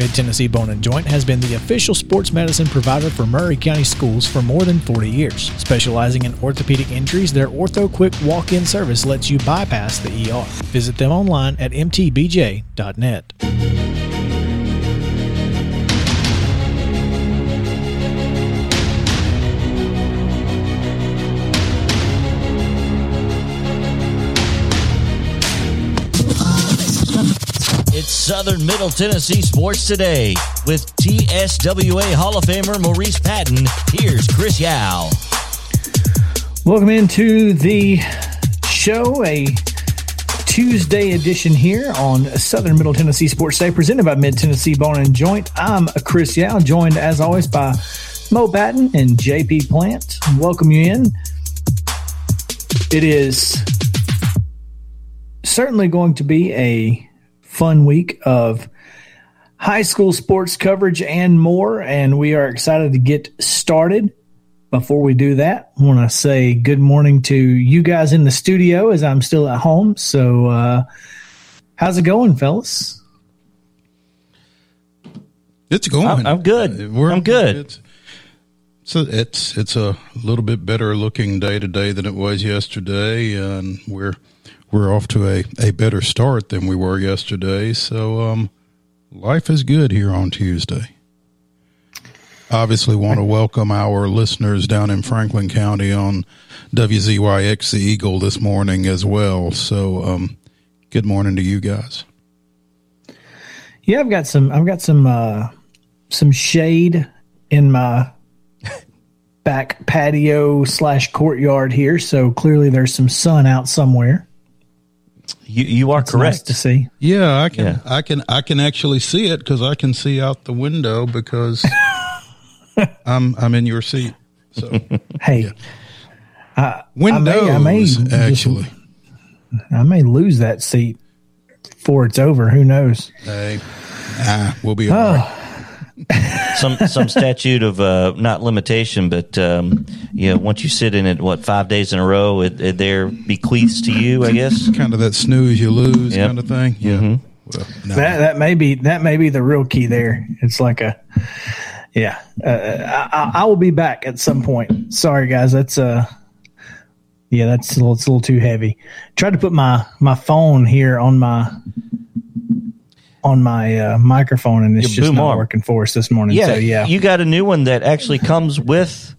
Mid Tennessee Bone and Joint has been the official sports medicine provider for Maury County schools for more than 40 years. Specializing in orthopedic injuries, their Ortho Quick walk in service lets you bypass the ER. Visit them online at mtbj.net. Southern Middle Tennessee Sports Today with TSWA Hall of Famer Maurice Patton. Here's Chris Yao. Welcome into the show, a Tuesday edition here on Southern Middle Tennessee Sports Day, presented by Mid Tennessee Bone and Joint. I'm Chris Yao, joined as always by Mo Patton and JP Plant. Welcome you in. It is certainly going to be a fun week of high school sports coverage and more, and we are excited to get started. Before we do that, I want to say good morning to you guys in the studio as I'm still at home. So, uh, how's it going, fellas? It's going. I'm- I'm good. Uh, we're- I'm good. It's, so it's it's a little bit better looking day today than it was yesterday, and we're we're off to a, a better start than we were yesterday. So um, life is good here on Tuesday. Obviously, want to welcome our listeners down in Franklin County on WZYX the Eagle this morning as well. So, um, good morning to you guys. Yeah, I've got some. I've got some. Uh, some shade in my back patio slash courtyard here. So clearly, there's some sun out somewhere. You, you are It's nice correct. to see. Yeah, I can, Yeah. I can, I can actually see it because I can see out the window because I'm, I'm in your seat. So Hey, windows, I may just- actually. I may lose that seat before it's over. Who knows? Hey, ah, we'll be all right. Some some statute of uh, not limitation, but um, you know, once you sit in it, what five days in a row, it, it there bequeaths to you, I guess. Kind of that snooze you lose Yep. kind of thing. Yeah. Well, no. That that may be that may be the real key there. It's like a yeah. Uh, I, I will be back at some point. Sorry guys, that's uh yeah, that's a little, it's a little too heavy. Tried to put my my phone here on my on my uh, microphone and it's Your just not arm. working for us this morning. Yeah, so yeah. you got a new one that actually comes with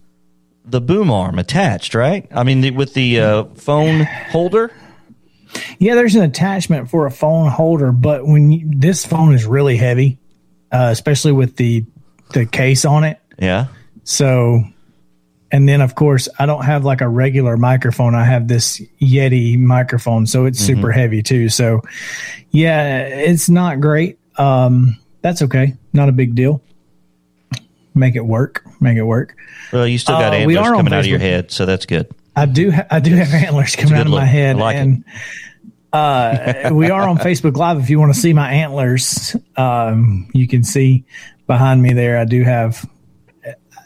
the boom arm attached, right? I mean, the, with the uh, phone holder. Yeah, there's an attachment for a phone holder, but when you, this phone is really heavy, uh, especially with the the case on it. Yeah. So, and then of course, I don't have like a regular microphone. I have this Yeti microphone, so it's super heavy too. So, yeah, it's not great. Um, that's okay, not a big deal. Make it work. Make it work. Well, you still got Uh, antlers coming out of your head, so that's good. I do. Ha- I do have antlers coming out of my head, like and uh, we are on Facebook Live. If you want to see my antlers, um, you can see behind me there. I do have.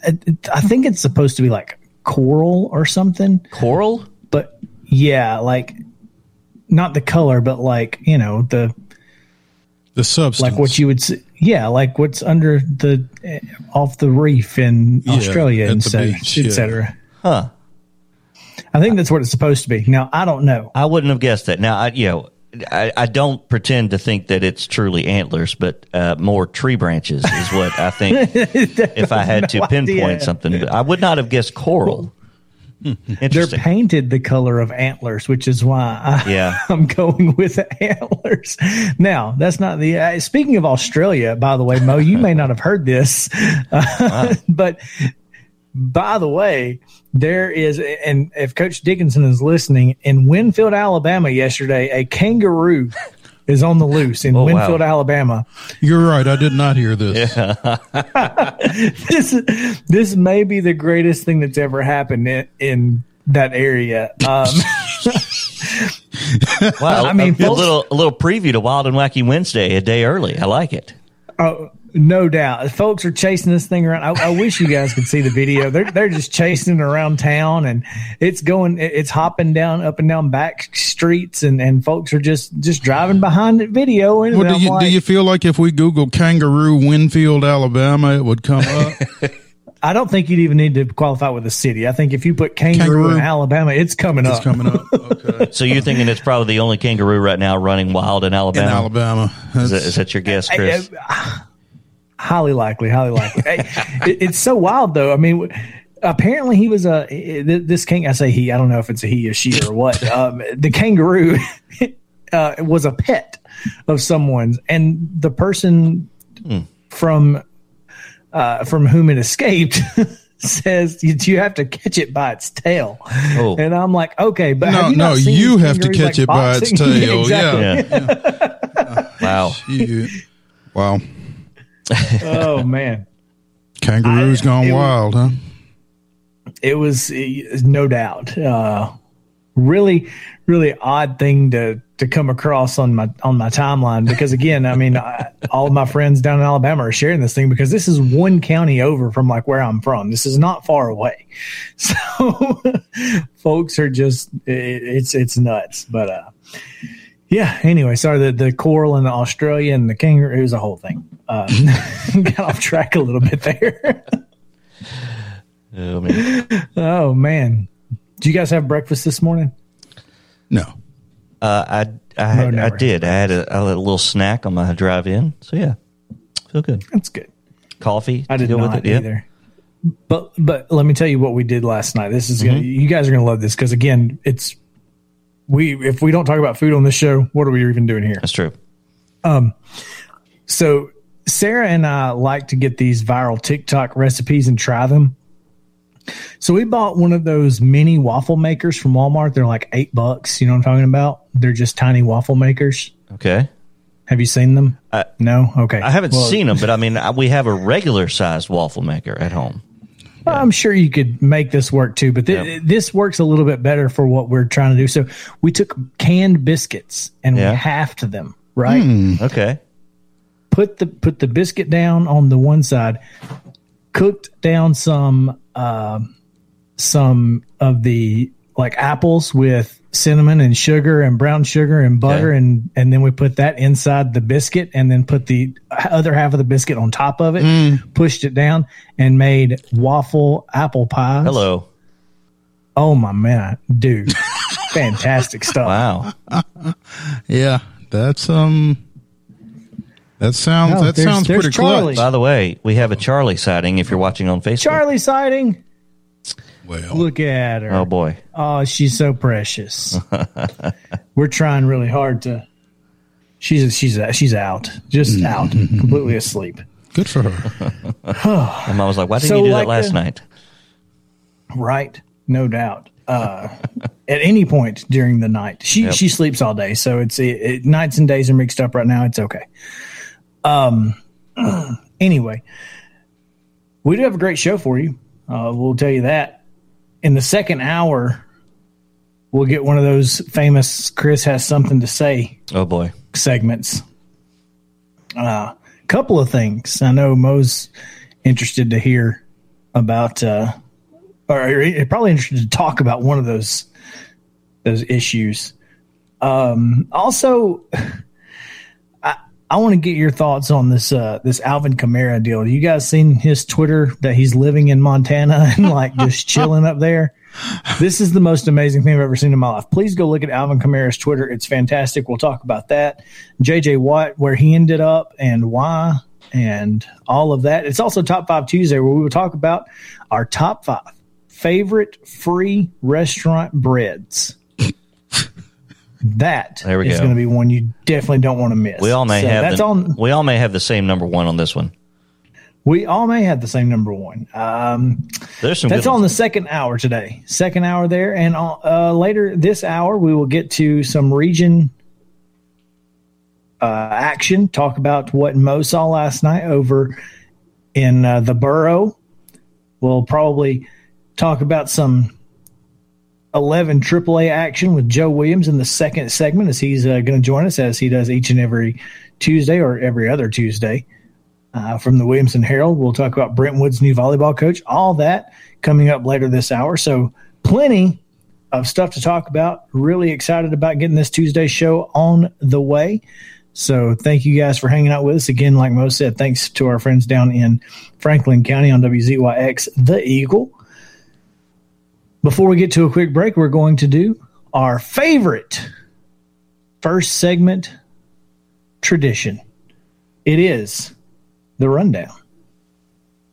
I, I think it's supposed to be like coral or something, Coral. but yeah, like not the color, but like you know the the substance. like what you would see. Yeah, like what's under the eh, off the reef in Yeah, Australia and the so, beach, yeah. etc. Huh. I think that's what it's supposed to be. Now I don't know. I wouldn't have guessed that. Now, I, you know, I, I don't pretend to think that it's truly antlers, but uh, more tree branches is what I think. if I had to pinpoint idea. something, I would not have guessed coral. They're painted the color of antlers, which is why I, Yeah. I'm going with antlers. Now, that's not the. Uh, speaking of Australia, by the way, Mo, you may not have heard this, uh, but by the way, there is, and if Coach Dickinson is listening, in Winfield, Alabama, yesterday, a kangaroo is on the loose in Oh, wow. Winfield, Alabama. You're right. I did not hear this. this this may be the greatest thing that's ever happened in, in that area. Um, Wow, I mean, a, a folks- little a little preview to Wild and Wacky Wednesday a day early. I like it. Oh, no doubt. Folks are chasing this thing around. I, I wish you guys could see the video. They're they're just chasing it around town, and it's going. It's hopping down up and down back streets, and, and folks are just just driving behind it video. And Well, do you like, do you feel like if we Google kangaroo Winfield, Alabama, it would come up? I don't think you'd even need to qualify with a city. I think if you put kangaroo, Kangaroo. in Alabama, it's coming it's up. coming up. Okay. So you're thinking it's probably the only kangaroo right now running wild in In Alabama? Alabama. Is, That's- that your guess, Chris? Highly likely, highly likely. It, it's so wild, though. I mean, apparently he was a this king. I say he. I don't know if it's a he, a she, or what. Um, the kangaroo uh, was a pet of someone's, and the person from uh, from whom it escaped. Says you, you have to catch it by its tail, Oh. and I'm like, okay, but No, have you no, seen you have to kangaroos, catch it by its boxing? tail, exactly. yeah. wow. You- wow. Oh man. Kangaroos I- gone wild, huh? it was no doubt. Uh, really really odd thing to to come across on my on my timeline because again i mean I, all of my friends down in alabama are sharing this thing because this is one county over from like where i'm from. This is not far away. So folks are just it, it's it's nuts. But uh yeah anyway sorry the the coral and the australia and the kangaroo is a whole thing um, got off track a little bit there Oh, man. Oh man, do you guys have breakfast this morning? No. Uh, I I, had, I did. I had a, a little snack on my drive in. So yeah, feel good. That's good. Coffee. I did go not with it. Yeah. either. But but let me tell you what we did last night. This is Mm-hmm. you guys are gonna love this because again, it's we if we don't talk about food on this show, what are we even doing here? That's true. Um, So Sarah and I like to get these viral TikTok recipes and try them. So we bought one of those mini waffle makers from Walmart. They're like eight bucks. You know what I'm talking about? They're just tiny waffle makers. Okay. Have you seen them? I- no. Okay. I haven't Well, seen them, but I mean, we have a regular sized waffle maker at home. I'm sure you could make this work too, but thi- Yep. this works a little bit better for what we're trying to do. So we took canned biscuits and Yeah. we halved them, right? Hmm. Okay. Put the put the biscuit down on the one side, cooked down some um some of the like apples with cinnamon and sugar and brown sugar and butter Okay. and and then we put that inside the biscuit and then put the other half of the biscuit on top of it pushed it down and made waffle apple pies Hello. Oh my man, dude, fantastic stuff. Wow. Yeah, that's um. That sounds No, that there's- sounds there's pretty Charlie. clutch. By the way, we have a Charlie sighting if you're watching on Facebook. Charlie sighting. Well, Look at her. Oh boy. Oh, she's so precious. We're trying really hard to. She's she's she's out, just out, completely asleep. good for her. And mom was like, "Why didn't So, you do like that last the- night?" Right, no doubt. Uh, at any point during the night, she Yep. she sleeps all day, so it's it, it, nights and days are mixed up right now. It's okay. Um. Anyway, we do have a great show for you. Uh, we'll tell you that in the second hour. We'll get one of those famous Chris has something to say Oh boy. segments. A uh, couple of things. I know Mo's interested to hear about, uh, or or probably interested to talk about one of those those issues. Um, also, I want to get your thoughts on this uh, this Alvin Kamara deal. You guys seen his Twitter that he's living in Montana and like just chilling up there? This is the most amazing thing I've ever seen in my life. Please go look at Alvin Kamara's Twitter. It's fantastic. We'll talk about that. JJ Watt, where he ended up and why, and all of that. It's also Top Five Tuesday, where we will talk about our top five favorite free restaurant breads. That There we is go. going to be one you definitely don't want to miss. We all may So have that's the, on. we all may have the same number one on this one. We all may have the same number one. Um, There's some That's on the second hour today. Second hour there, and uh, later this hour we will get to some region uh, action. Talk about what Mo saw last night over in uh, the borough. We'll probably talk about some 11 AAA action with Joe Williams in the second segment as he's uh, going to join us as he does each and every Tuesday or every other Tuesday. Uh, from the Williamson Herald, we'll talk about Brentwood's new volleyball coach, all that coming up later this hour. So, plenty of stuff to talk about. Really excited about getting this Tuesday show on the way. So, thank you guys for hanging out with us. Again, like Mo said, thanks to our friends down in Franklin County on WZYX, The Eagle. Before we get to a quick break, we're going to do our favorite first segment tradition. It is the rundown.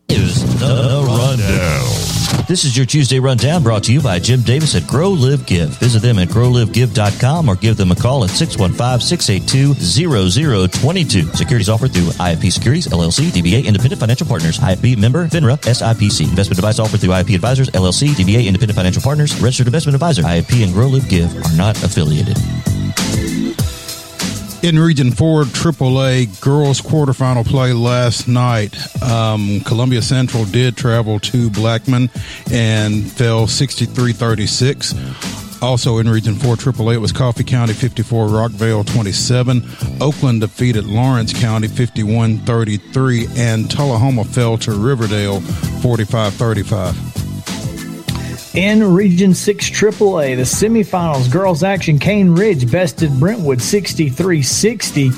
Is the rundown. This is your Tuesday Rundown brought to you by Jim Davis at Grow Live Give. Visit them at growlivegive.com or give them a call at 615-682-0022. Securities offered through IFP Securities, LLC, DBA Independent Financial Partners, IFP member, FINRA, SIPC. Investment advice offered through IFP Advisors, LLC, DBA Independent Financial Partners, Registered Investment Advisor. IFP and Grow Live Give are not affiliated. In Region 4 AAA girls quarterfinal play last night, um, Columbia Central did travel to Blackman and fell 63 36. Also in Region 4 AAA, it was Coffee County 54, Rockvale 27. Oakland defeated Lawrence County 51 33, and Tullahoma fell to Riverdale 45 35. In Region 6 AAA, the semifinals, girls action, Cane Ridge bested Brentwood 63 60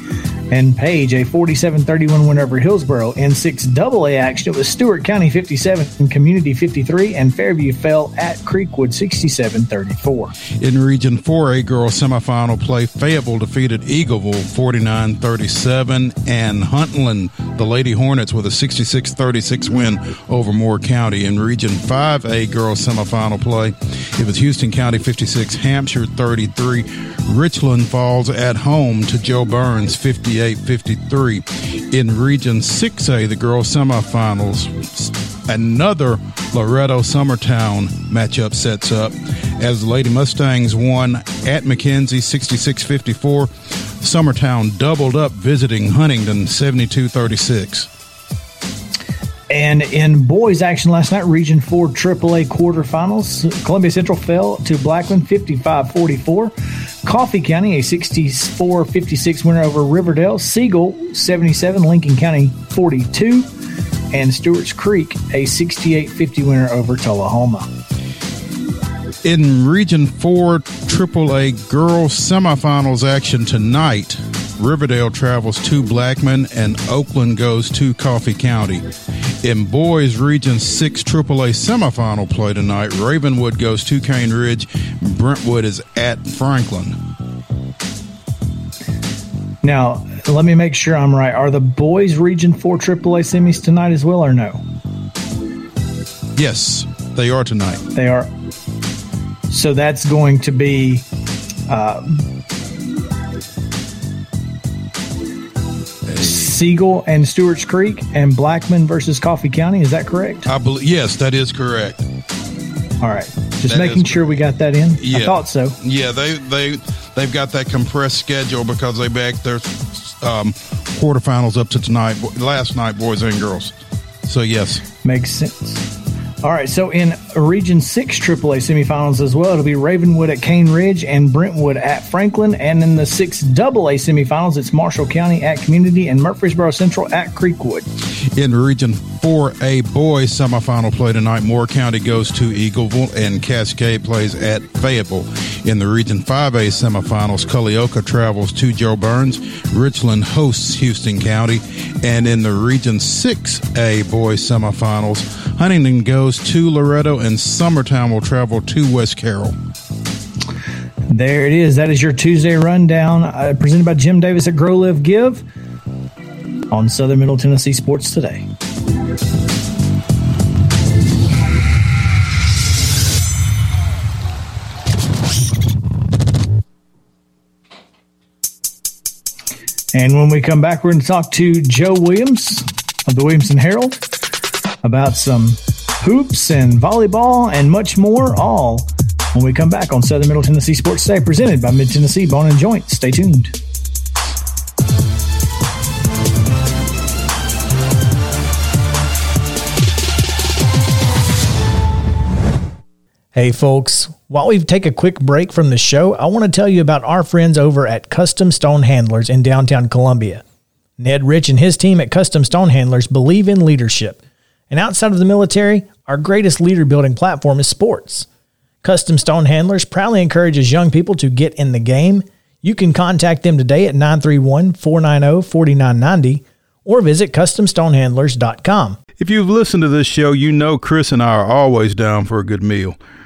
and Page a 47-31 win over Hillsboro. In 6 AA action, it was Stewart County 57 and Community 53, and Fairview fell at Creekwood 67-34. In Region 4A girls semifinal play, Fayetteville defeated Eagleville 49-37, and Huntland, the Lady Hornets, with a 66-36 win over Moore County. In Region 5A girls semifinal play, it was Houston County 56, Hampshire 33. Richland falls at home to Joe Burns Byrns 58 53. In Region 6A, the girls semifinals, another Loretto Summertown matchup sets up as the Lady Mustangs won at McKenzie 66 54. Summertown doubled up visiting Huntingdon 72 36. And in boys action last night, Region 4 AAA quarterfinals, Columbia Central fell to Blackman 55 44. Coffee County, a 64 56 winner over Riverdale. Siegel, 77, Lincoln County 42. And Stewart's Creek, a 68 50 winner over Tullahoma. In Region 4 AAA girls semifinals action tonight, Riverdale travels to Blackman and Oakland goes to Coffee County. In boys Region 6 AAA semifinal play tonight, Ravenwood goes to Cane Ridge, Brentwood is at Franklin. Now, let me make sure I'm right. Are the boys Region 4 AAA semis tonight as well or no? Yes, they are tonight. They are. So that's going to be uh, Siegel and Stewart's Creek and Blackman versus Coffee County. Is that correct? I believe yes, that is correct. All right, just that making sure we got that in. Yeah. I thought so. Yeah, they they they've got that compressed schedule because they backed their um, quarterfinals up to tonight, last night, boys and girls. So yes, makes sense. All right, so in Region 6 AAA semifinals as well, it'll be Ravenwood at Cane Ridge and Brentwood at Franklin. And in the 6 AA semifinals, it's Marshall County at Community and Murfreesboro Central at Creekwood. In Region 4A boys semifinal play tonight, Moore County goes to Eagleville and Cascade plays at Fayetteville. In the Region 5A semifinals, Culleoka travels to Jo Byrns. Richland hosts Houston County, and in the Region 6A boys semifinals, Huntingdon goes to Loretto and Summertown will travel to West Carroll. There it is. That is your Tuesday rundown uh, presented by Jim Davis at Grow Live Give on Southern Middle Tennessee Sports Today. And when we come back, we're going to talk to Joe Williams of the Williamson Herald about some hoops and volleyball and much more, all when we come back on Southern Middle Tennessee Sports Today, presented by Mid Tennessee Bone and Joint. Stay tuned. Hey, folks, While we take a quick break from the show, I want to tell you about our friends over at Custom Stone Handlers in downtown Columbia. Ned Rich and his team at Custom Stone Handlers believe in leadership. And outside of the military, our greatest leader building platform is sports. Custom Stone Handlers proudly encourages young people to get in the game. You can contact them today at 931 490 4990 or visit CustomStonehandlers.com. If you've listened to this show, you know Chris and I are always down for a good meal.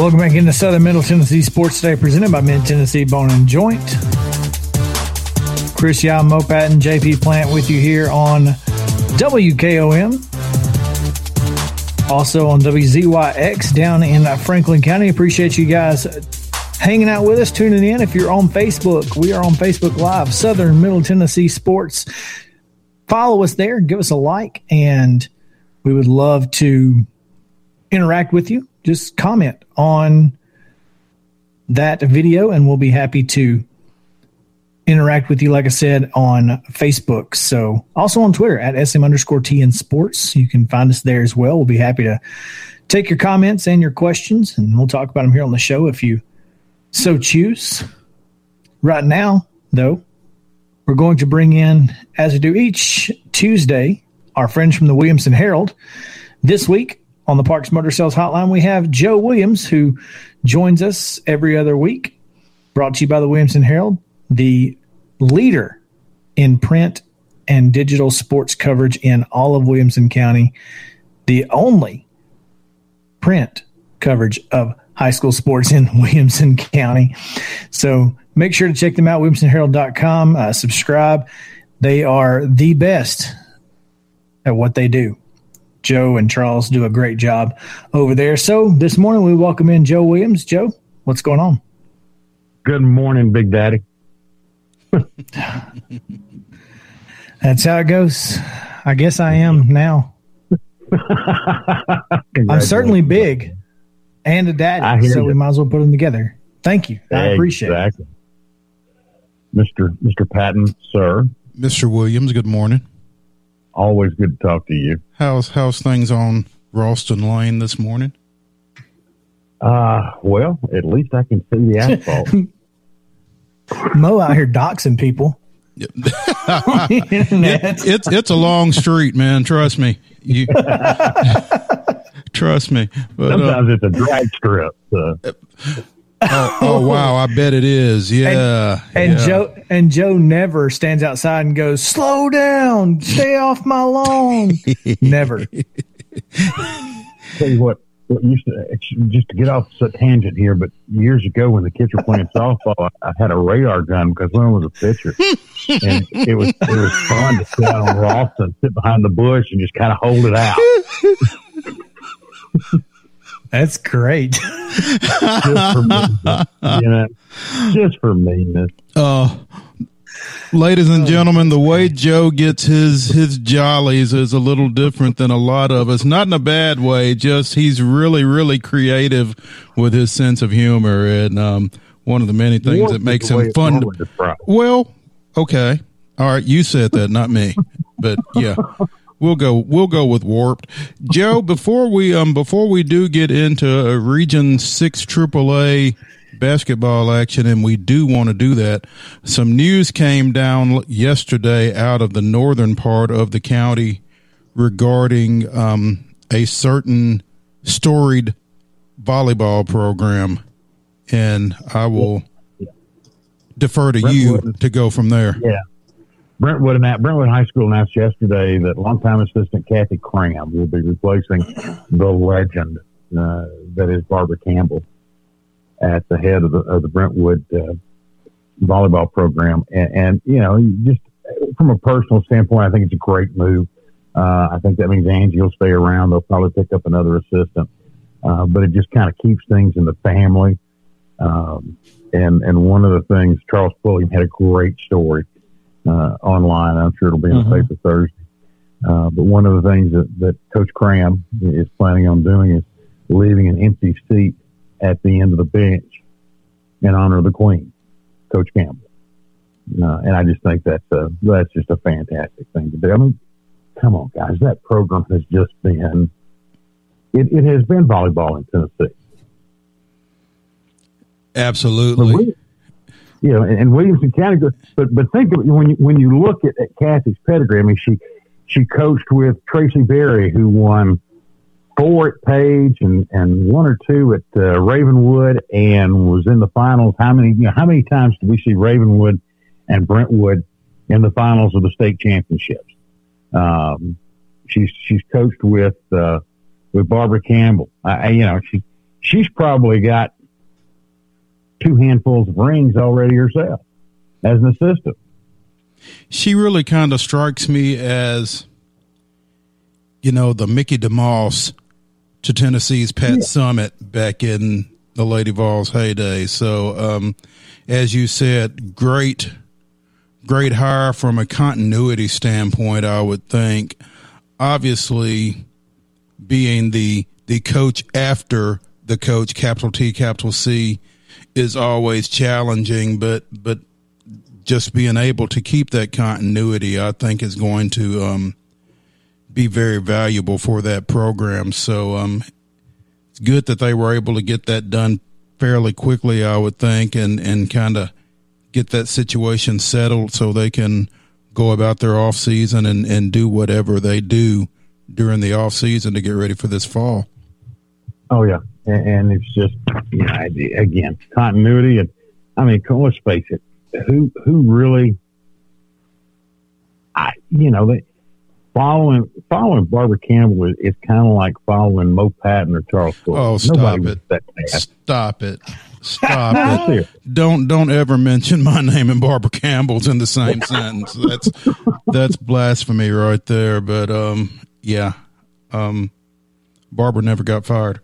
Welcome back into Southern Middle Tennessee Sports Today, presented by Mid Tennessee Bone and Joint. Chris Yao, Mo Patton, JP Plant with you here on WKOM. Also on WZYX down in Franklin County. Appreciate you guys hanging out with us, tuning in. If you're on Facebook, we are on Facebook Live, Southern Middle Tennessee Sports. Follow us there, give us a like, and we would love to interact with you just comment on that video and we'll be happy to interact with you, like I said, on Facebook. So also on Twitter at SM underscore TN Sports. You can find us there as well. We'll be happy to take your comments and your questions and we'll talk about them here on the show if you so choose. Right now, though, we're going to bring in, as we do each Tuesday, our friends from the Williamson Herald. This week, on the Parks Motor Sales Hotline, we have Joe Williams, who joins us every other week. Brought to you by the Williamson Herald, the leader in print and digital sports coverage in all of Williamson County, the only print coverage of high school sports in Williamson County. So make sure to check them out, williamsonherald.com. Uh, subscribe. They are the best at what they do. Joe and Charles do a great job over there. So this morning we welcome in Joe Williams. Joe, what's going on? Good morning, Big Daddy. That's how it goes. I guess I am now. I'm certainly big and a daddy, so you. we might as well put them together. Thank you. I appreciate exactly. it. Mr. Mr. Patton, sir. Mr. Williams, good morning. Always good to talk to you. How's how's things on Ralston Lane this morning? Uh, well, at least I can see the asphalt. Mo out here doxing people. it, it's it's a long street, man. Trust me. You trust me. But, uh, Sometimes uh, it's a drag strip. So. Oh, oh, wow! I bet it is. Yeah. And, and yeah. Joe and Joe never stands outside and goes, "Slow down, stay off my lawn." never. Tell you what, what used to just to get off a tangent here, but years ago when the kids were playing softball, I, I had a radar gun because one was a pitcher, and it was it was fun to sit out on Ralston, sit behind the bush, and just kind of hold it out. That's great. just for me, you know, just for meanness. Oh, ladies and gentlemen, the way Joe gets his his jollies is a little different than a lot of us. Not in a bad way. Just he's really really creative with his sense of humor, and um, one of the many things that makes him fun. To, well, okay, all right, you said that, not me, but yeah. We'll go. We'll go with warped. Joe, before we um before we do get into a Region Six AAA basketball action, and we do want to do that. Some news came down yesterday out of the northern part of the county regarding um, a certain storied volleyball program, and I will defer to you to go from there. Yeah. Brentwood and Brentwood High School announced yesterday that longtime assistant Kathy Cram will be replacing the legend uh, that is Barbara Campbell at the head of the, of the Brentwood uh, volleyball program. And, and, you know, just from a personal standpoint, I think it's a great move. Uh, I think that means Angie will stay around. They'll probably pick up another assistant. uh, but it just kind of keeps things in the family. Um, and and one of the things Charles Pulliam had a great story uh, online. I'm sure it'll be in the Mhm. paper Thursday. Uh, but one of the things that, that Coach Cram is planning on doing is leaving an empty seat at the end of the bench in honor of the Queen, Coach Campbell. Uh, and I just think that's a, that's just a fantastic thing to do. I mean, come on, guys, that program has just been it, it has been volleyball in Tennessee. But Absolutely. You know, and, and Williamson County, but but think of it when you when you look at, at Kathy's pedigree. I mean, she she coached with Tracy Berry, who won four at Page and and one or two at uh, Ravenwood, and was in the finals. How many you know how many times did we see Ravenwood and Brentwood in the finals of the state championships? Um, she's she's coached with uh, with Barbara Campbell. I- you know, she she's probably got two handfuls of rings already herself as an assistant. she really kind of strikes me as, you know, the Mickey DeMoss to Tennessee's Pat Summitt back in the Lady Vols heyday. So, um, as you said, great, great hire from a continuity standpoint. I would think, obviously, being the the coach after the coach, capital T, capital C, is always challenging, but but just being able to keep that continuity, I think, is going to um, be very valuable for that program. So um, it's good that they were able to get that done fairly quickly, I would think, and and kind of get that situation settled so they can go about their off season and and do whatever they do during the off season to get ready for this fall. Oh yeah, and, and it's just you know again continuity, and I mean let's face it, who who really, I you know they following following Barbara Campbell is, is kind of like following Mo Patton or Charles Fuller. Oh, stop it. Stop it. Stop it. it. Don't don't ever mention my name and Barbara Campbell's in the same sentence. That's that's blasphemy right there. But um yeah. Um Barbara never got fired.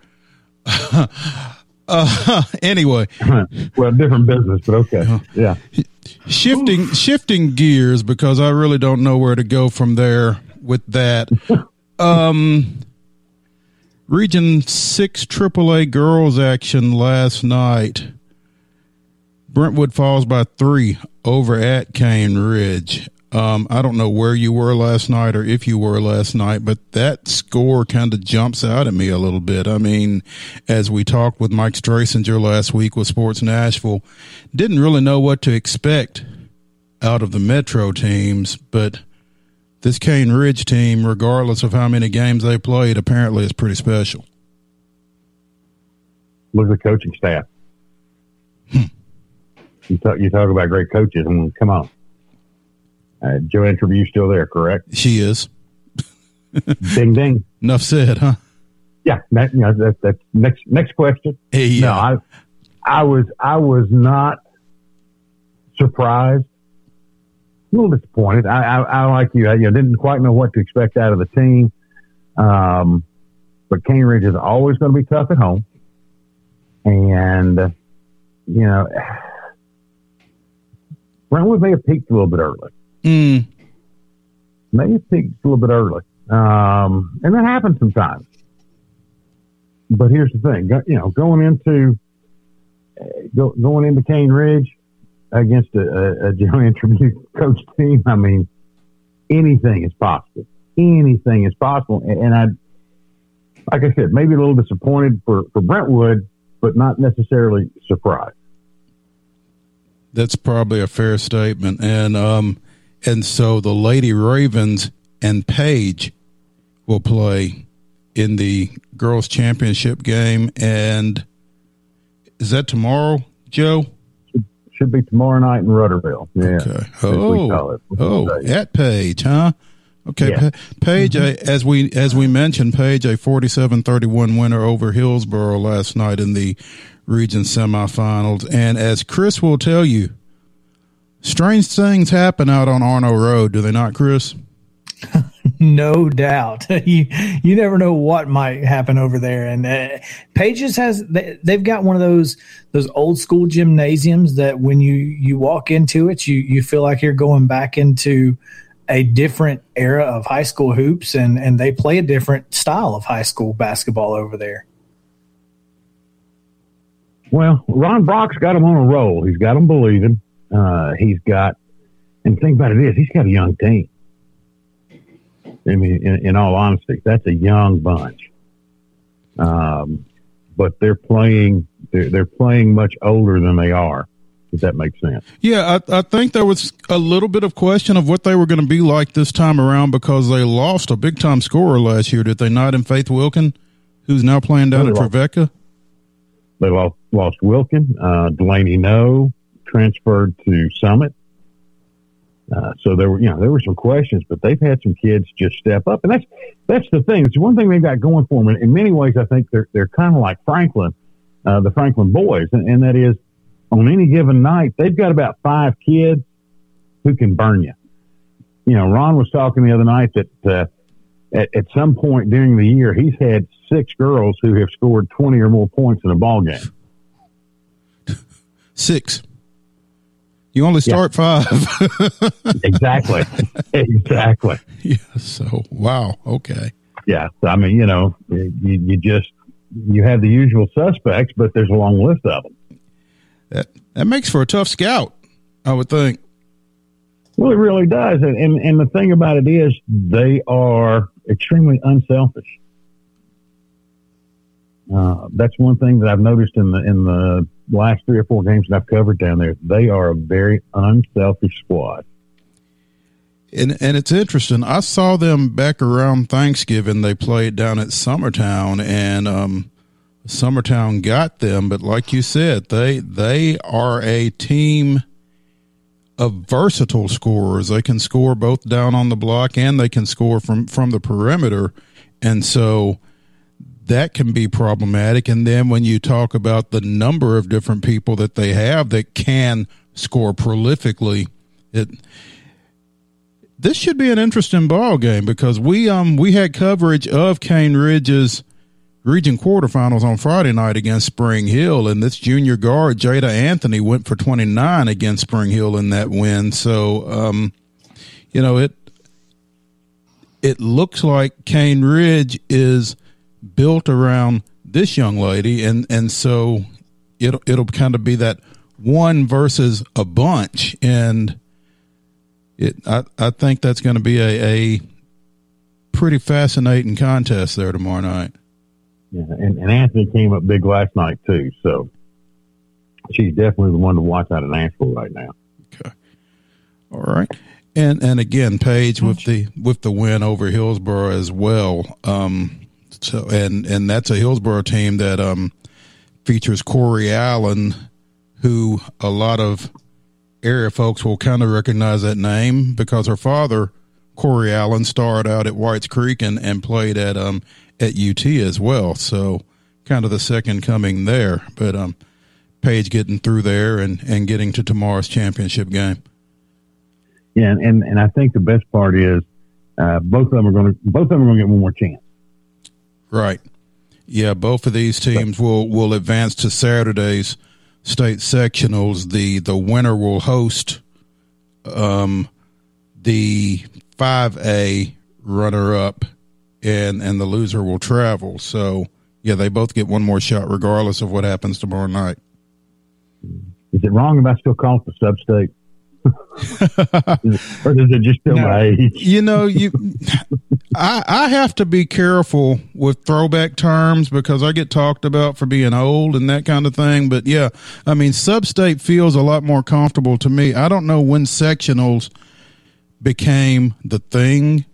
Uh anyway, well, different business, but okay, yeah. shifting shifting gears because I really don't know where to go from there with that. Um Region 6 AAA girls action last night. Brentwood falls by 3 over at Cane Ridge. Um, I don't know where you were last night or if you were last night, but that score kind of jumps out at me a little bit. I mean, as we talked with Mike Strasinger last week with Sports Nashville, didn't really know what to expect out of the Metro teams, but this Cane Ridge team, regardless of how many games they played, apparently is pretty special. Look at the coaching staff. you talk you talk about great coaches, I mean, come on. Uh, Joanne Tribune still there, correct? She is. ding ding. Enough said, huh? Yeah, that, you know, that, that next next question. Hey, No, uh, I I was I was not surprised. A little disappointed. I, I, I like you. I you know, didn't quite know what to expect out of the team. Um, but Cane Ridge is always going to be tough at home, and uh, you know, Brentwood may have peaked a little bit early. Mm, May have peaked a little bit early, um, and that happens sometimes. But here's the thing, you know, going into uh, go, going into Cane Ridge against a, a, a Joanne Tribune coach team, I mean, anything is possible. Anything is possible, and, and I, like I said, maybe a little disappointed for for Brentwood, but not necessarily surprised. that's probably a fair statement. And um, and so the Lady Ravens and Page will play in the girls' championship game. And is that tomorrow, Joe? Should be tomorrow night in Rudderville. Yeah. Okay. as we call Oh, it. oh, oh at Page, huh? Okay, Yeah. Pa- Page, a, mm-hmm. as we as we mentioned, Page a 47-31 winner over Hillsboro last night in the region semifinals, and as Chris will tell you, strange things happen out on Arno Road, do they not, Chris? no doubt. you you never know what might happen over there. And uh, Pages has they, they've got one of those those old school gymnasiums that when you you walk into it, you you feel like you're going back into a different era of high school hoops, and and they play a different style of high school basketball over there. Well, Ron Brock's got him on a roll. He's got him believing. Uh, he's got, and the thing about it is, he's got a young team. I mean, in, in all honesty, that's a young bunch. Um, but they're playing, they're, they're playing much older than they are. If that makes sense. Yeah, I, I think there was a little bit of question of what they were going to be like this time around because they lost a big time scorer last year, did they not? In Faith Wilkin, who's now playing down at Trevecca. They lost, lost Wilkin. Uh, Delaney No transferred to Summit. Uh, so there were, you know, there were some questions, but they've had some kids just step up, and that's that's the thing. It's one thing they've got going for them. In many ways, I think they're they're kind of like Franklin, uh, the Franklin boys, and, and that is on any given night they've got about five kids who can burn you. You know, Ron was talking the other night that uh, at, at some point during the year he's had six girls who have scored twenty or more points in a ball game. Six. You only start yeah. five. exactly. Exactly. Yeah. So, wow. Okay. Yeah. So, I mean, you know, you, you just, you have the usual suspects, but there's a long list of them. That, that makes for a tough scout, I would think. Well, it really does. And, and, and the thing about it is they are extremely unselfish. Uh, that's one thing that I've noticed in the in the last three or four games that I've covered down there. They are a very unselfish squad. And and it's interesting. I saw them back around Thanksgiving. They played down at Summertown, and um, Summertown got them. But like you said, they they are a team of versatile scorers. They can score both down on the block and they can score from from the perimeter, and so that can be problematic. And then when you talk about the number of different people that they have that can score prolifically, it this should be an interesting ball game because we um we had coverage of Cane Ridge's region quarterfinals on Friday night against Spring Hill, and this junior guard Jada Anthony went for twenty nine against Spring Hill in that win. So um, you know it it looks like Cane Ridge is built around this young lady, and and so it'll it'll kind of be that one versus a bunch, and it I I think that's going to be a, a pretty fascinating contest there tomorrow night. Yeah, and, and Anthony came up big last night too, so she's definitely the one to watch out of Nashville right now. Okay, all right. And and again, Page with the with the win over Hillsboro as well. Um, so and and that's a Hillsboro team that um, features Corey Allen, who a lot of area folks will kind of recognize that name because her father, Corey Allen, starred out at Whites Creek and, and played at um at UT as well. So kind of the second coming there. But um Page getting through there and, and getting to tomorrow's championship game. Yeah, and, and I think the best part is uh, both of them are going to both of them are going to get one more chance. Right. Yeah, both of these teams will will advance to Saturday's state sectionals. The the winner will host um the 5A runner up and and the loser will travel. So, yeah, they both get one more shot regardless of what happens tomorrow night. Is it wrong if I still call it the sub-state? or is it just still no, my age? You know, you I I have to be careful with throwback terms because I get talked about for being old and that kind of thing. But yeah, I mean, substate feels a lot more comfortable to me. I don't know when sectionals became the thing,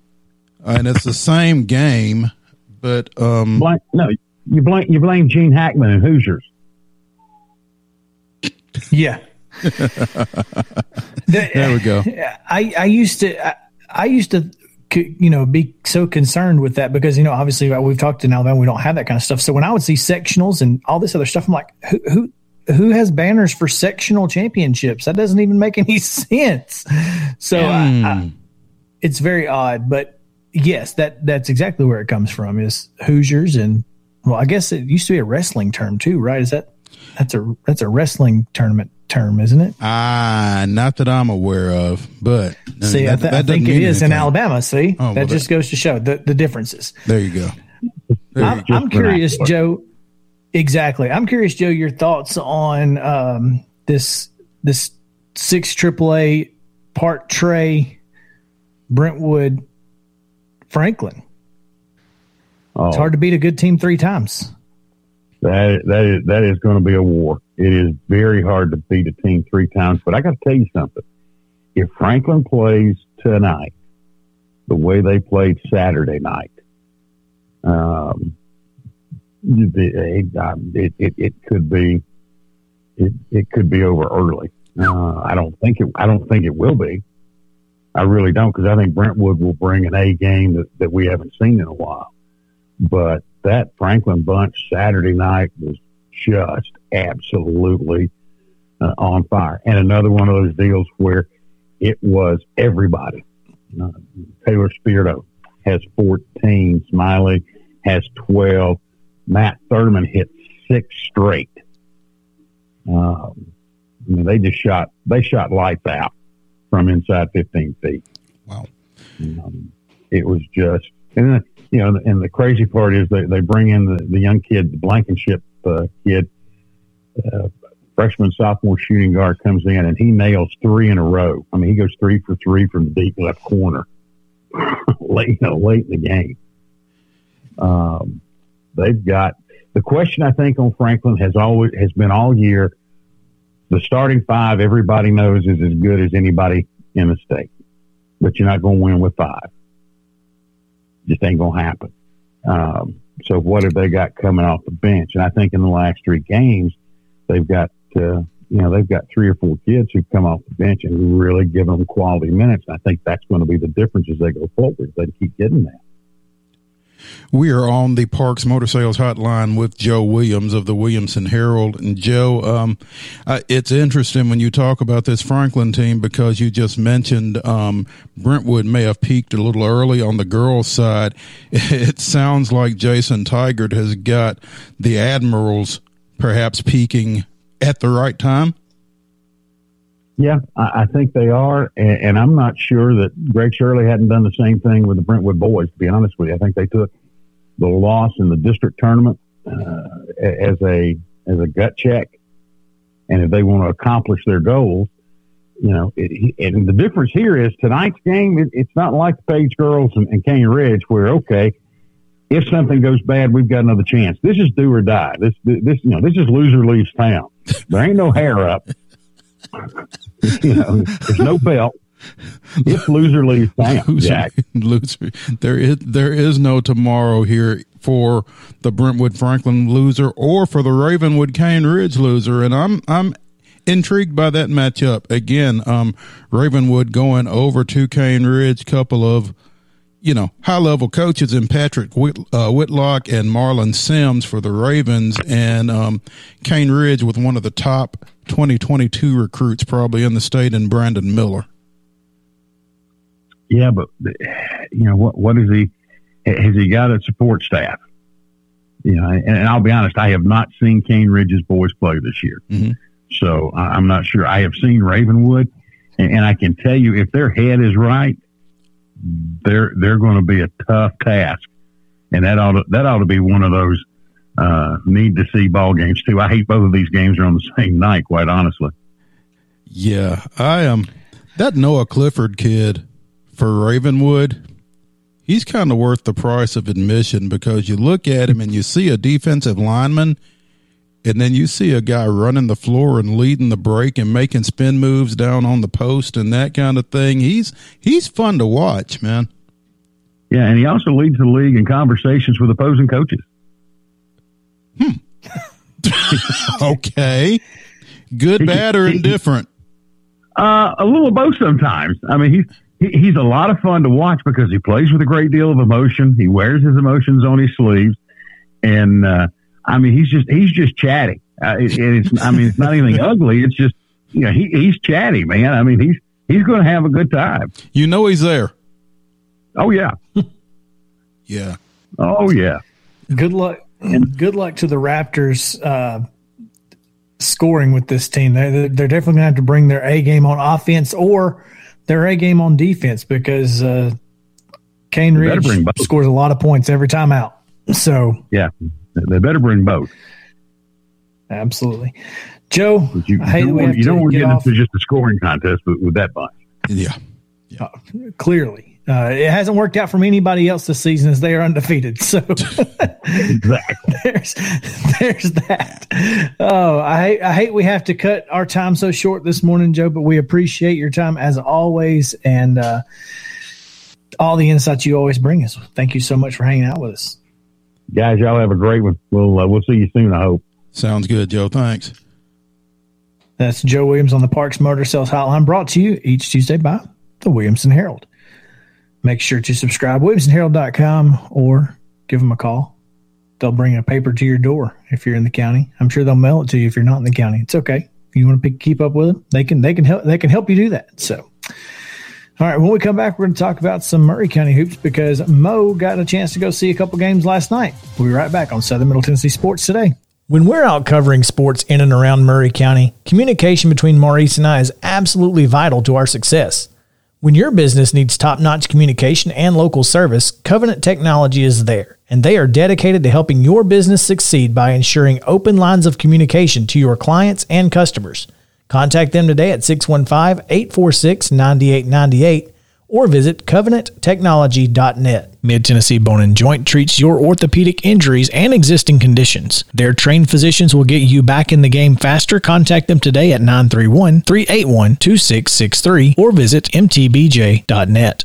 and it's the same game, but um, blame, no, you blame you blame Gene Hackman and Hoosiers. Yeah. The, there we go. I, I used to, I, I, used to, you know, be so concerned with that because, you know, obviously we've talked in Alabama, we don't have that kind of stuff. So when I would see sectionals and all this other stuff, I'm like, who, who, who has banners for sectional championships? That doesn't even make any sense. So mm. I, I, it's very odd, but yes, that that's exactly where it comes from. Is Hoosiers and well, I guess it used to be a wrestling term too, right? Is that that's a that's a wrestling tournament term, isn't it? Ah, not that I'm aware of, but see, that, I, th- that I think doesn't it mean is in. Alabama. See, Oh, that well, just goes to show the the differences. There you go. There I'm, you go. I'm curious, vernacular. Joe. Exactly. I'm curious, Joe, your thoughts on um, this this six AAA part Trey Brentwood Franklin. Oh, It's hard to beat a good team three times. That that is that is going to be a war. It is very hard to beat a team three times. But I got to tell you something. If Franklin plays tonight the way they played Saturday night, um, it, it, it, it could be it, it could be over early. Uh, I don't think it. I don't think it will be. I really don't because I think Brentwood will bring an A game that, that we haven't seen in a while. But that Franklin bunch Saturday night was just absolutely uh, on fire. And another one of those deals where it was everybody. Uh, Taylor Spirito has 14. Smiley has 12. Matt Thurman hit six straight. Um, I mean, they just shot, they shot lights out from inside 15 feet. Wow. Um, it was just, and you know, and the crazy part is they, they bring in the, the young kid, the Blankenship uh, kid, uh, freshman, sophomore shooting guard comes in and he nails three in a row. I mean, he goes three for three from the deep left corner late, you know, late in the game. Um, they've got the question I think on Franklin has always has been all year. The starting five, everybody knows is as good as anybody in the state, but you're not going to win with five. Just ain't going to happen. Um, so what have they got coming off the bench? And I think in the last three games, they've got uh, you know they've got three or four kids who've come off the bench and really given them quality minutes. And I think that's going to be the difference as they go forward. They keep getting that. We are on the Parks Motor Sales Hotline with Joe Williams of the Williamson Herald. And Joe, um, uh, it's interesting when you talk about this Franklin team because you just mentioned um, Brentwood may have peaked a little early on the girls' side. It sounds like Jason Tigert has got the Admirals perhaps peaking at the right time. Yeah, I, I think they are, and, and I'm not sure that Greg Shirley hadn't done the same thing with the Brentwood boys. To be honest with you, I think they took the loss in the district tournament uh, as a as a gut check, and if they want to accomplish their goals, you know, it, and the difference here is tonight's game. It, it's not like the Page girls and, and Cane Ridge, where okay, if something goes bad, we've got another chance. This is do or die. This this you know this is loser leaves town. There ain't no hair up. you know, there's no belt. If loser leaves town, Loser, Jack. loser. There is there is no tomorrow here for the Brentwood Franklin loser or for the Ravenwood Cane Ridge loser, and I'm I'm intrigued by that matchup again. Um, Ravenwood going over to Cane Ridge, couple of you know high level coaches in Patrick Whit, uh, Whitlock and Marlon Sims for the Ravens, and um, Cane Ridge with one of the top 2022 recruits probably in the state in Brandon Miller. Yeah, but you know what? What is he? Has he got a support staff? You know, and, and I'll be honest, I have not seen Cane Ridge's boys play this year, Mhm. so I'm not sure. I have seen Ravenwood, and, and I can tell you if their head is right, they're they're going to be a tough task, and that ought to, that ought to be one of those uh, need to see ball games too. I hate both of these games are on the same night, quite honestly. Yeah, I am. that Noah Clifford kid for Ravenwood. He's kind of worth the price of admission because you look at him and you see a defensive lineman, and then you see a guy running the floor and leading the break and making spin moves down on the post and that kind of thing. He's he's fun to watch, man. Yeah, and he also leads the league in conversations with opposing coaches. Okay, good, bad, or indifferent. Uh, a little of both sometimes. I mean, he's he, he's a lot of fun to watch because he plays with a great deal of emotion. He wears his emotions on his sleeves, and uh, I mean, he's just he's just chatty. Uh, it, it's I mean, it's not anything ugly. It's just you know he, he's chatty, man. I mean, he's he's going to have a good time. You know he's there. Oh yeah, Yeah. Oh yeah. Good luck. And good luck to the Raptors uh, scoring with this team. They're, they're definitely going to have to bring their A game on offense or their A game on defense because uh, Kane They Ridge scores a lot of points every time out. So Yeah. They better bring both. absolutely, Joe. But you, I hate you don't we want, have you don't to want to get get into just a scoring contest with, with that bunch. Yeah. yeah. clearly. Uh, it hasn't worked out from anybody else this season as they are undefeated. So Exactly. there's there's that. Oh, I hate I hate we have to cut our time so short this morning, Joe. But we appreciate your time as always, and uh, all the insights you always bring us. Thank you so much for hanging out with us. Guys, y'all have a great one. We'll uh, we'll see you soon. I hope. Sounds good, Joe. Thanks. That's Joe Williams on the Parks Motor Sales Hotline, brought to you each Tuesday by the Williamson Herald. Make sure to subscribe, to williamsonherald.com, or give them a call. They'll bring a paper to your door if you're in the county. I'm sure they'll mail it to you if you're not in the county. It's okay. If you want to pick, keep up with them, they can they can help they can help you do that. So, all right, when we come back, we're going to talk about some Maury County hoops because Mo got a chance to go see a couple games last night. We'll be right back on Southern Middle Tennessee Sports today. When we're out covering sports in and around Maury County, communication between Maurice and I is absolutely vital to our success. When your business needs top notch communication and local service, Covenant Technology is there, and they are dedicated to helping your business succeed by ensuring open lines of communication to your clients and customers. Contact them today at 615 846 9898 or visit covenanttechnology.net. Mid Tennessee Bone and Joint treats your orthopedic injuries and existing conditions. Their trained physicians will get you back in the game faster. Contact them today at 931 381 2663 or visit mtbj.net.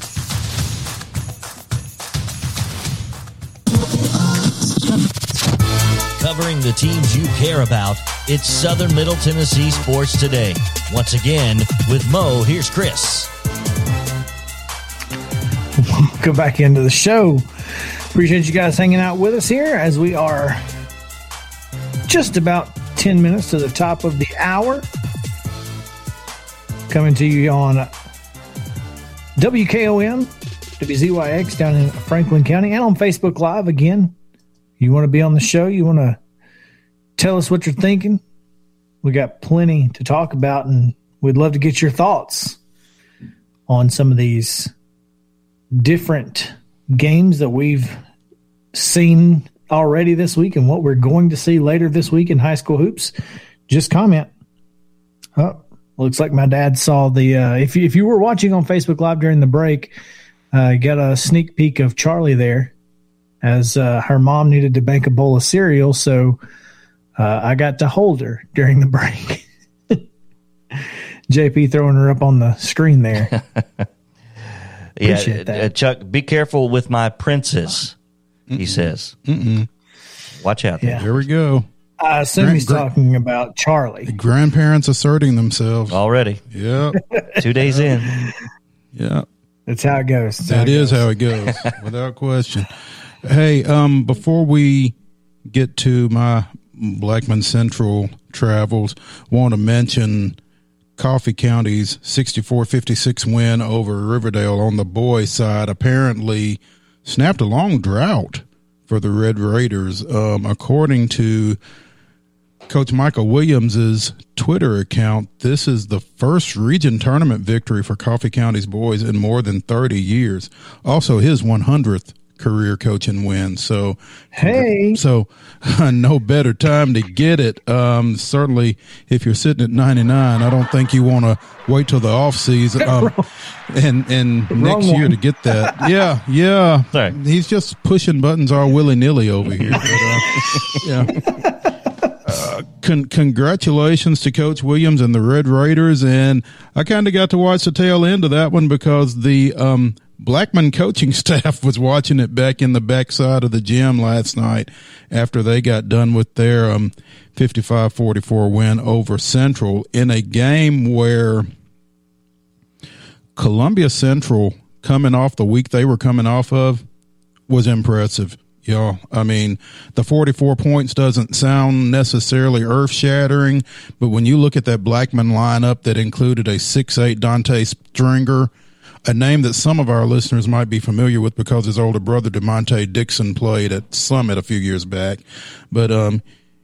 Covering the teams you care about, it's Southern Middle Tennessee Sports Today. Once again, with Mo, here's Chris. go back into the show. Appreciate you guys hanging out with us here as we are just about 10 minutes to the top of the hour. Coming to you on WKOM, WZYX down in Franklin County, and on Facebook Live again. You want to be on the show? You want to tell us what you're thinking? We got plenty to talk about, and we'd love to get your thoughts on some of these different games that we've seen already this week and what we're going to see later this week in high school hoops, just comment. Oh, looks like my dad saw the. Uh, if you, if you were watching on Facebook Live during the break, uh, got a sneak peek of Charlie there, as uh, her mom needed to bank a bowl of cereal, so uh, I got to hold her during the break. JP throwing her up on the screen there. Appreciate yeah, that. uh, Chuck, be careful with my princess, he says. Mm-mm. Watch out. Yeah. There we go. I assume Grant- he's Grant- talking about Charlie. Grandparents asserting themselves. Already. Yeah, Two days in. yeah. That's how it goes. That's That it is goes. how it goes, without question. Hey, um, before we get to my Blackman Central travels, want to mention Coffee County's 64-56 win over Riverdale on the boys' side. Apparently, snapped a long drought for the Red Raiders, um, according to Coach Michael Williams's Twitter account, this is the first region tournament victory for Coffee County's boys in more than 30 years. Also, his 100th career coaching win. So, Hey. so no better time to get it. Um, certainly, if you're sitting at 99, I don't think you want to wait till the off season um, and and next year to get that. Yeah, yeah. Sorry. He's just pushing buttons all willy nilly over here. But, uh, yeah. Uh, con- congratulations to Coach Williams and the Red Raiders, and I kind of got to watch the tail end of that one because the um, Blackman coaching staff was watching it back in the backside of the gym last night after they got done with their um, 55-44 win over Central in a game where Columbia Central, coming off the week they were coming off of, was impressive. Yeah, I mean, the 44 points doesn't sound necessarily earth shattering, but when you look at that Blackman lineup that included a 6'8 Dante Stringer, a name that some of our listeners might be familiar with because his older brother DeMonte Dixon played at Summit a few years back. But um,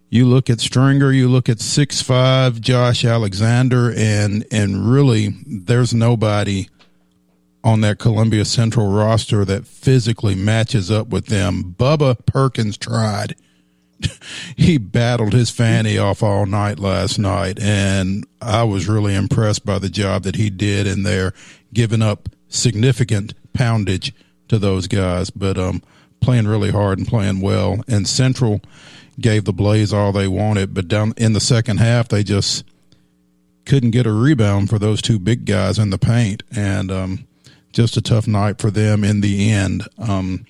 you look at Stringer, you look at six five Josh Alexander, and and really, there's nobody on that Columbia Central roster that physically matches up with them. Bubba Perkins tried. he battled his fanny off all night last night, and I was really impressed by the job that he did in there, giving up significant poundage to those guys, but um, playing really hard and playing well. And Central gave the Blaze all they wanted, but down in the second half, they just couldn't get a rebound for those two big guys in the paint, and um, just a tough night for them in the end. Um,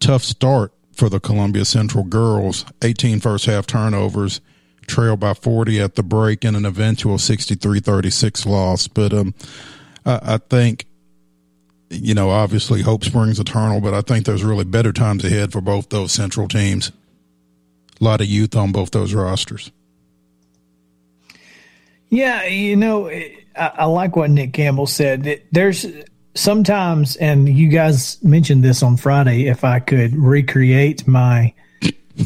tough start for the Columbia Central girls. 18 first half turnovers, trailed by 40 at the break, and an eventual 63-36 loss. But um, I, I think, you know, obviously hope springs eternal, but I think there's really better times ahead for both those Central teams. A lot of youth on both those rosters. Yeah, you know, I, I like what Nick Campbell said. That There's sometimes, and you guys mentioned this on Friday, if I could recreate my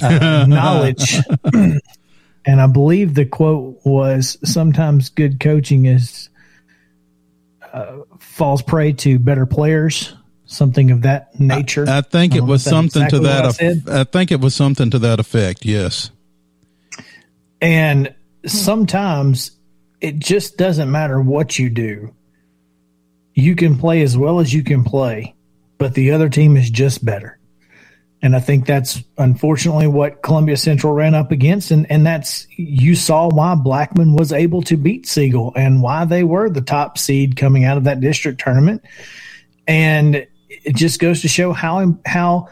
uh, knowledge. and I believe the quote was sometimes good coaching is uh, falls prey to better players, something of that nature. I think I it was something exactly to that. I. I think it was something to that effect. Yes. And sometimes it just doesn't matter what you do. You can play as well as you can play, but the other team is just better. And I think that's unfortunately what Columbia Central ran up against. And, and that's, you saw why Blackman was able to beat Siegel and why they were the top seed coming out of that district tournament. And it just goes to show how, how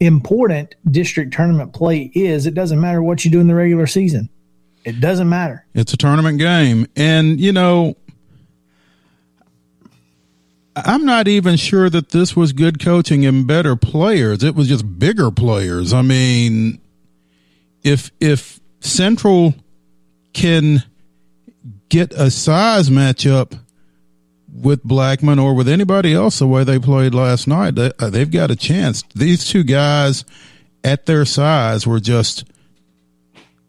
important district tournament play is. It doesn't matter what you do in the regular season. It doesn't matter. It's a tournament game. And, you know, I'm not even sure that this was good coaching and better players. It was just bigger players. I mean, if if Central can get a size matchup with Blackman or with anybody else the way they played last night, they, uh, they've got a chance. These two guys at their size were just,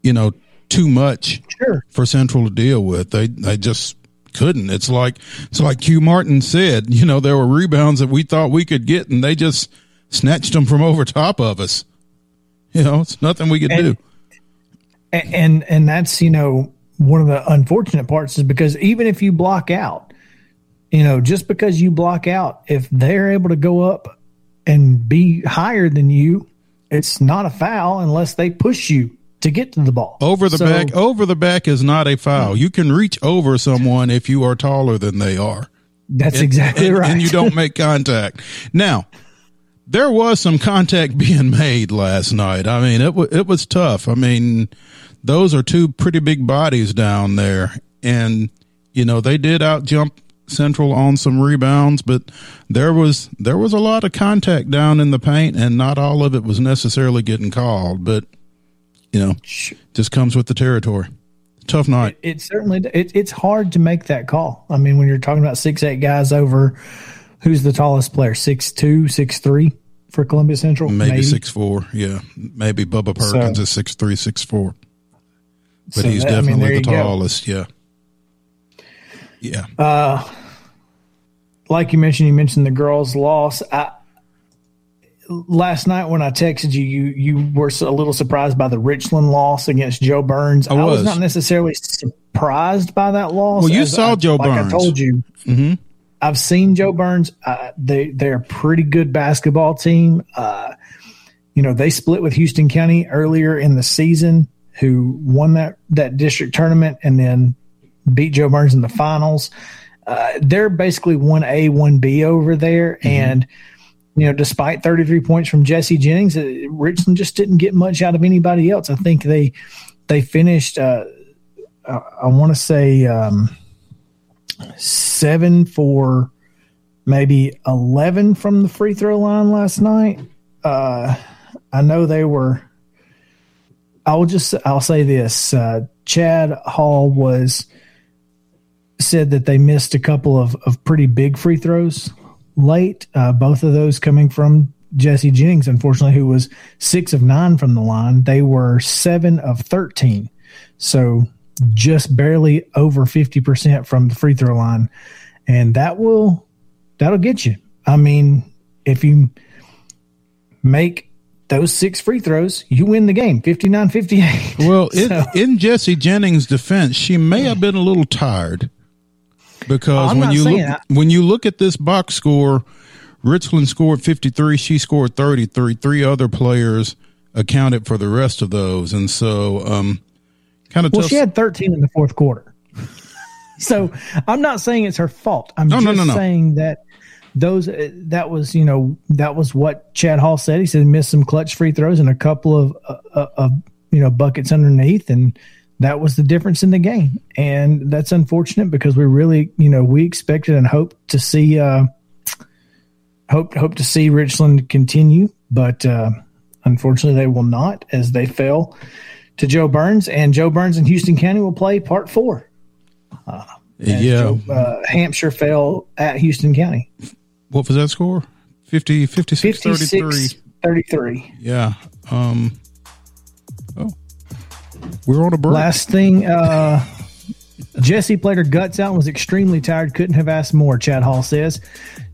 you know, too much Sure. for Central to deal with. They they just couldn't. It's like it's like Q Martin said. You know, there were rebounds that we thought we could get, and they just snatched them from over top of us. You know, it's nothing we could And- do. And and that's you know one of the unfortunate parts is because even if you block out you know just because you block out if they're able to go up and be higher than you it's not a foul unless they push you to get to the ball Over the So- back, over the back is not a foul. You can reach over someone if you are taller than they are. that's exactly and, right and you don't make contact. Now, there was some contact being made last night. I mean, it was it was tough. I mean, those are two pretty big bodies down there, and you know they did out jump Central on some rebounds, but there was there was a lot of contact down in the paint, and not all of it was necessarily getting called. But you know, just comes with the territory. Tough night. it certainly it, it's hard to make that call i mean when you're talking about six eight guys over who's the tallest player six two six three for columbia central Maybe, six four, yeah. Maybe Bubba Perkins is six three, six four. But So he's that- I mean, definitely the you go. tallest, yeah. Yeah. Uh, like you mentioned, you mentioned the girls' loss. I, last night when I texted you, you you were a little surprised by the Richland loss against Jo Byrns. I was, was not necessarily surprised by that loss. Well, you saw I, Joe like Byrns. I told you. Mm-hmm. I've seen Jo Byrns. Uh, they they're a pretty good basketball team. Uh, you know, they split with Houston County earlier in the season, who won that that district tournament and then beat Jo Byrns in the finals. Uh, they're basically one A, one B over there, mm-hmm. and you know, despite 33 points from Jesse Jennings, uh, Richland just didn't get much out of anybody else. I think they they finished. Uh, I, want to say um, seven for maybe 11 from the free throw line last night. Uh, I know they were. I will just. I'll say this. Uh, Chad Hall was said that they missed a couple of, of pretty big free throws late. Uh, both of those coming from Jesse Jennings, unfortunately, who was six of nine from the line. They were seven of 13. So just barely over 50% from the free throw line. And that will, that'll get you. I mean, if you make those six free throws, you win the game 59 58. Well, so. in Jesse Jennings' defense, she may have been a little tired because when you look that. when you look at this box score, Richland scored 53, she scored 33. Three other players accounted for the rest of those, and so um, kind of. Well, she had 13 in the fourth quarter, so I'm not saying it's her fault. I'm no, just no, no, saying that those uh, that was you know that was what Chad Hall said. He said he missed some clutch free throws and a couple of uh, uh of you know buckets underneath and that was the difference in the game. And that's unfortunate because we really, you know, we expected and hoped to see, uh, hope, hope to see Richland continue, but, uh, unfortunately they will not as they fell to Jo Byrns and Jo Byrns and Houston County will play part four. Uh, yeah. Joe, uh, Hampshire fell at Houston County. What was that score? 50, 56, 56 33. 33. Yeah. Um, we're on a break. Last thing, uh, Jesse played her guts out and was extremely tired. Couldn't have asked more, Chad Hall says.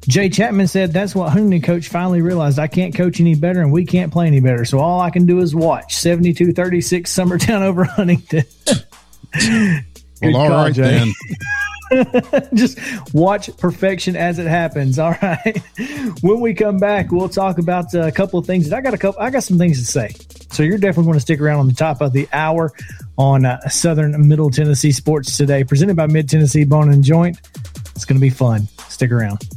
Jay Chapman said, That's what Huntington coach finally realized. I can't coach any better and we can't play any better. So all I can do is watch 72 36 Summertown over Huntington. well, all call, right Jay. then. Just watch perfection as it happens. All right. When we come back, we'll talk about a couple of things. I got a couple. I got some things to say. So you're definitely going to stick around on the top of the hour on uh, Southern Middle Tennessee Sports today, presented by Mid Tennessee Bone and Joint. It's going to be fun. Stick around.